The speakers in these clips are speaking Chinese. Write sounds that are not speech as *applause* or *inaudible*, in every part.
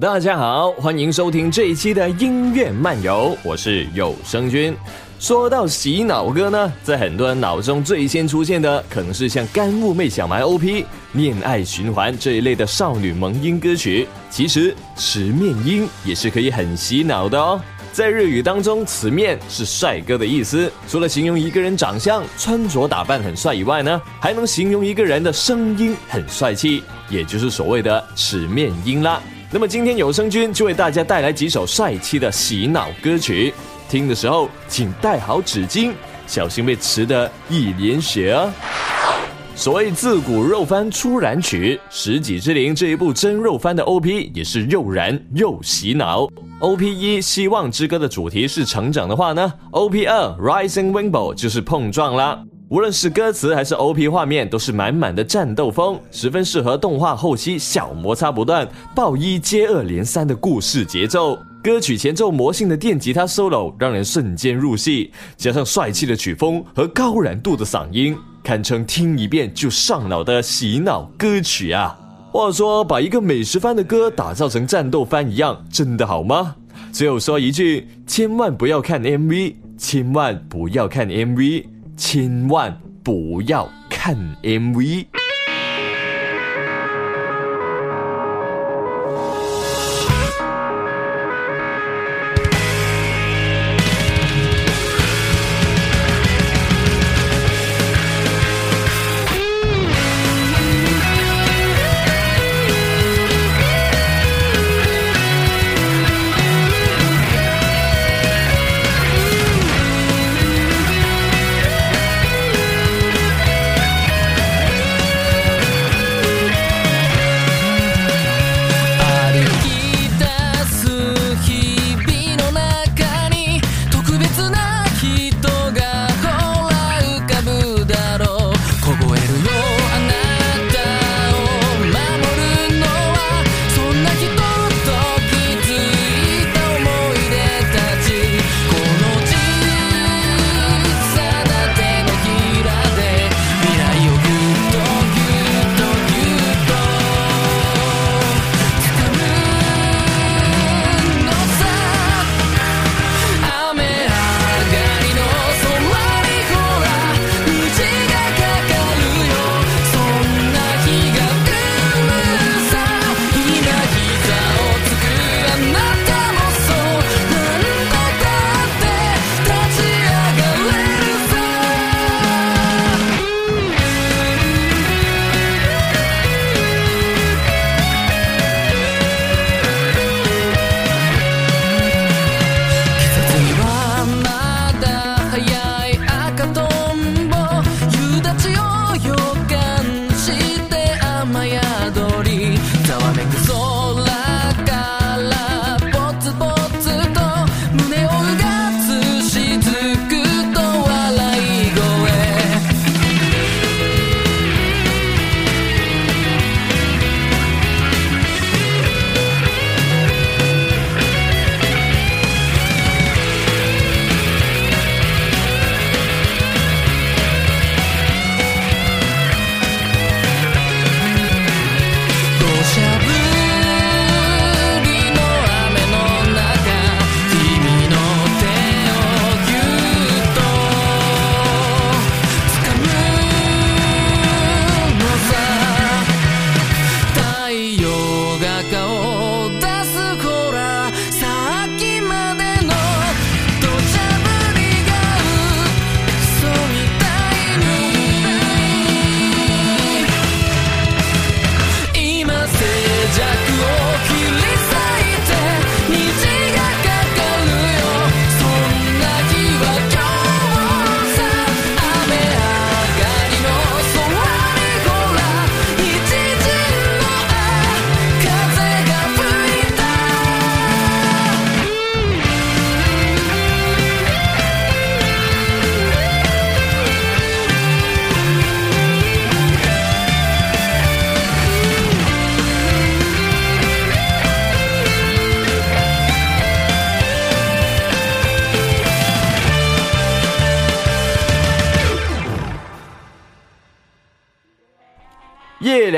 大家好，欢迎收听这一期的音乐漫游，我是有声君。说到洗脑歌呢，在很多人脑中最先出现的，可能是像《干物妹小埋 OP》《恋爱循环》这一类的少女萌音歌曲。其实，池面音也是可以很洗脑的哦。在日语当中，此面是帅哥的意思。除了形容一个人长相、穿着打扮很帅以外呢，还能形容一个人的声音很帅气，也就是所谓的 *laughs* 齿面音啦。那么今天有声君就为大家带来几首帅气的洗脑歌曲，听的时候请带好纸巾，小心被吃的一脸血啊！所谓自古肉番出燃曲，《十几之灵》这一部真肉番的 OP 也是又燃又洗脑。OP 一《希望之歌》的主题是成长的话呢，OP 二《Rising Rainbow》就是碰撞啦。无论是歌词还是 OP 画面，都是满满的战斗风，十分适合动画后期小摩擦不断、爆一接二连三的故事节奏。歌曲前奏魔性的电吉他 solo 让人瞬间入戏，加上帅气的曲风和高燃度的嗓音。堪称听一遍就上脑的洗脑歌曲啊！话说，把一个美食番的歌打造成战斗番一样，真的好吗？最后说一句：千万不要看 MV，千万不要看 MV，千万不要看 MV。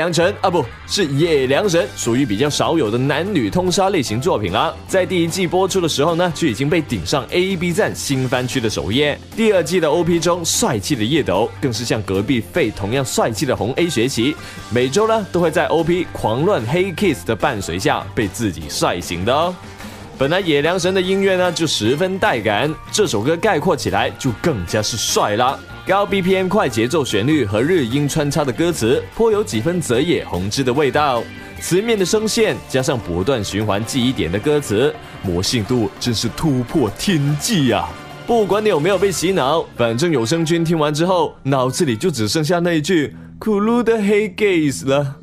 良辰啊，不是野良神，属于比较少有的男女通杀类型作品啦。在第一季播出的时候呢，就已经被顶上 A B 站新番区的首页。第二季的 O P 中，帅气的叶斗更是向隔壁废同样帅气的红 A 学习，每周呢都会在 O P 狂乱黑 kiss 的伴随下被自己帅醒的哦。本来野良神的音乐呢就十分带感，这首歌概括起来就更加是帅啦。高 BPM 快节奏旋律和日音穿插的歌词，颇有几分泽野弘之的味道。词面的声线加上不断循环记忆点的歌词，魔性度真是突破天际呀！不管你有没有被洗脑，反正有声君听完之后，脑子里就只剩下那一句“苦噜的黑 gays” 了。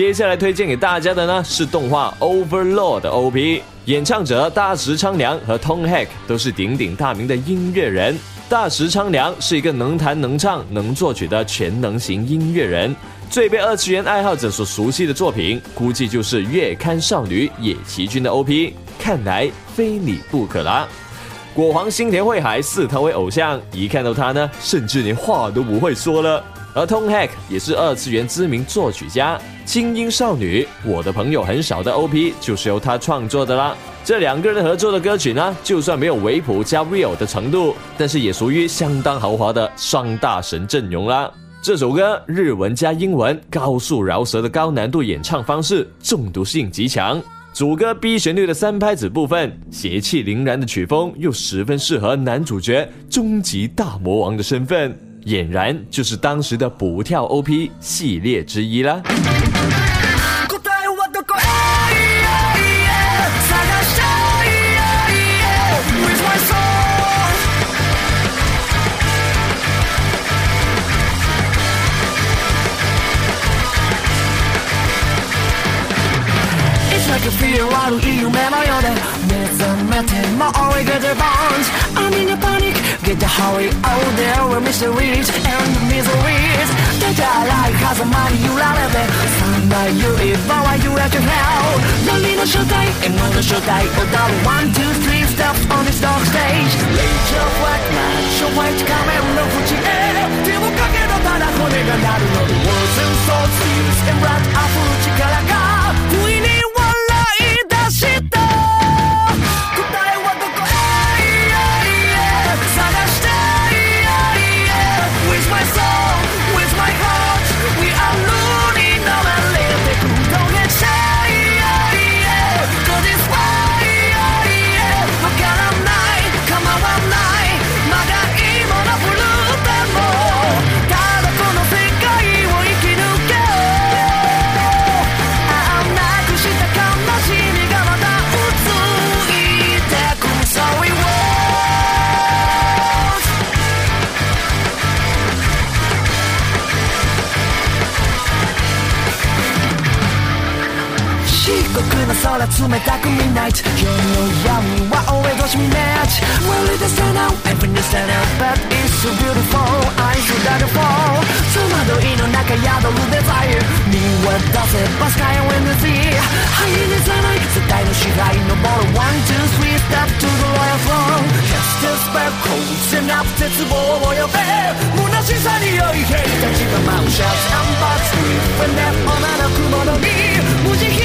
接下来推荐给大家的呢是动画《Overlord》的 OP，演唱者大石昌良和 ton Heck 都是鼎鼎大名的音乐人。大石昌良是一个能弹能唱能作曲的全能型音乐人，最被二次元爱好者所熟悉的作品，估计就是《月刊少女野崎君》的 OP。看来非你不可啦！果皇新田惠海视他为偶像，一看到他呢，甚至连话都不会说了。而 ton Hack 也是二次元知名作曲家，《轻音少女》我的朋友很少的 OP 就是由他创作的啦。这两个人合作的歌曲呢，就算没有维普加 Real 的程度，但是也属于相当豪华的双大神阵容啦。这首歌日文加英文，高速饶舌的高难度演唱方式，中毒性极强。主歌 B 旋律的三拍子部分，邪气凛然的曲风，又十分适合男主角终极大魔王的身份。俨然就是当时的补跳 OP 系列之一啦。feel 悪い夢のようで目覚めても always get the bones I'm in a panic get the hurry oh there were mysteries and miseries 出たらい風間に揺られて三大指場は揺れて hell 何の正体 M の正体踊る one two three steps on this dark stage Rage of white match of white 仮面の縁へ手をかけろただ骨が鳴るの The words and souls feels and rat 溢る力が 冷たく見ない夜の闇は俺越し見ねち Really the stand out Everything is stand out But it's so beautiful I should die to fall 戸惑いの中宿るデザイン見渡せば Sky when the sea 灰にさない世界の支配登る One, two, three step to the royal throne Cast a spell 構成なく絶望を呼べ虚しさに酔い兵たちが舞うシャツ and butts With a net 女の雲のに無慈悲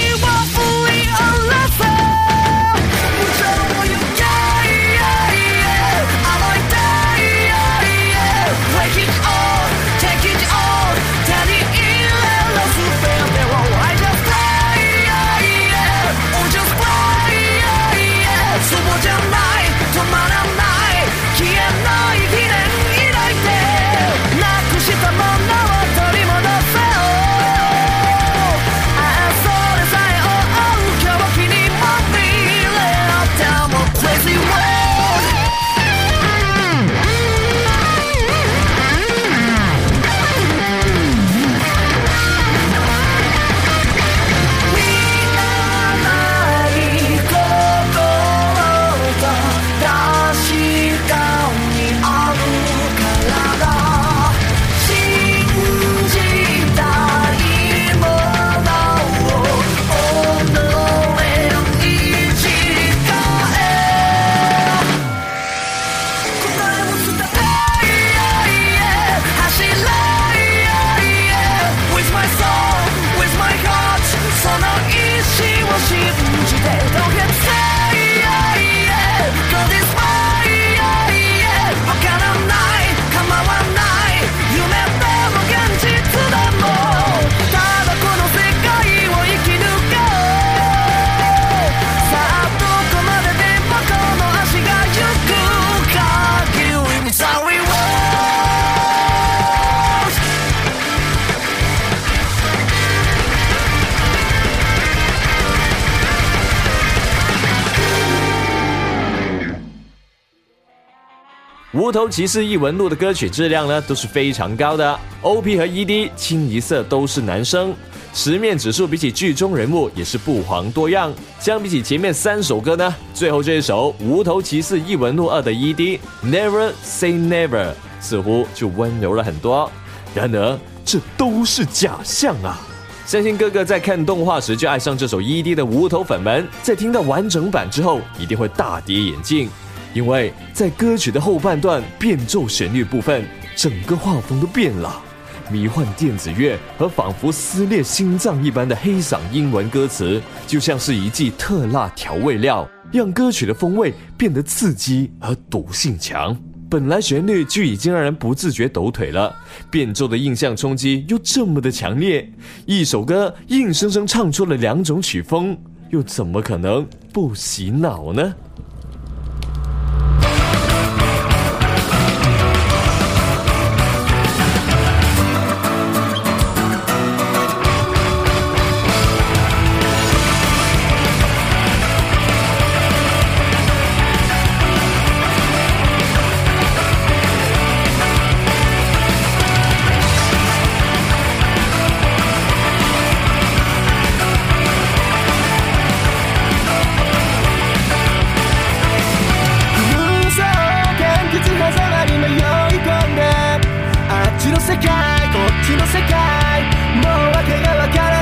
无头骑士异闻录》的歌曲质量呢都是非常高的，OP 和 ED 清一色都是男生。十面指数比起剧中人物也是不遑多让。相比起前面三首歌呢，最后这一首《无头骑士异闻录二》的 ED Never Say Never 似乎就温柔了很多。然而，这都是假象啊！相信哥哥在看动画时就爱上这首 ED 的无头粉们，在听到完整版之后，一定会大跌眼镜，因为在歌曲的后半段变奏旋律部分，整个画风都变了。迷幻电子乐和仿佛撕裂心脏一般的黑嗓英文歌词，就像是一剂特辣调味料，让歌曲的风味变得刺激而毒性强。本来旋律就已经让人不自觉抖腿了，变奏的印象冲击又这么的强烈，一首歌硬生生唱出了两种曲风，又怎么可能不洗脑呢？世界こっちの世界。もう訳がわからない。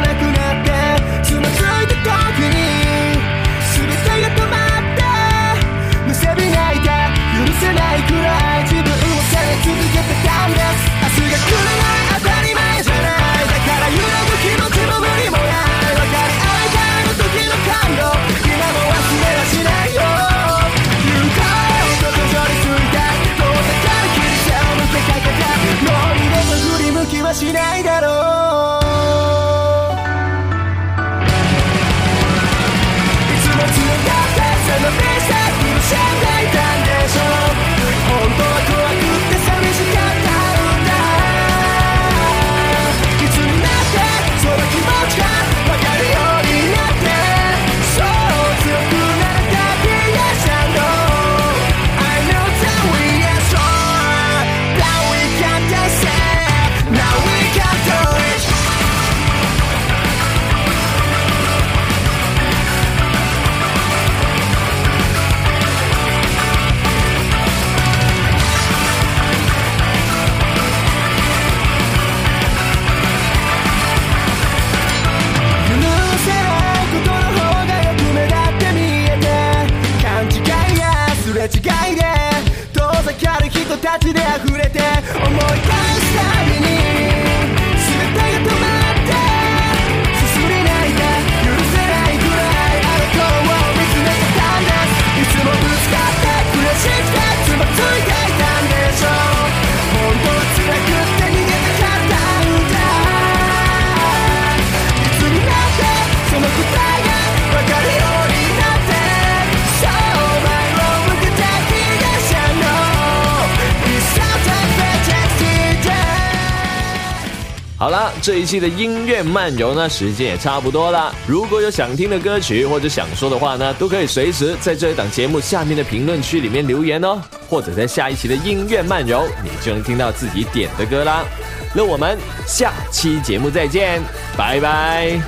好了，这一期的音乐漫游呢，时间也差不多了。如果有想听的歌曲或者想说的话呢，都可以随时在这一档节目下面的评论区里面留言哦，或者在下一期的音乐漫游，你就能听到自己点的歌啦。那我们下期节目再见，拜拜。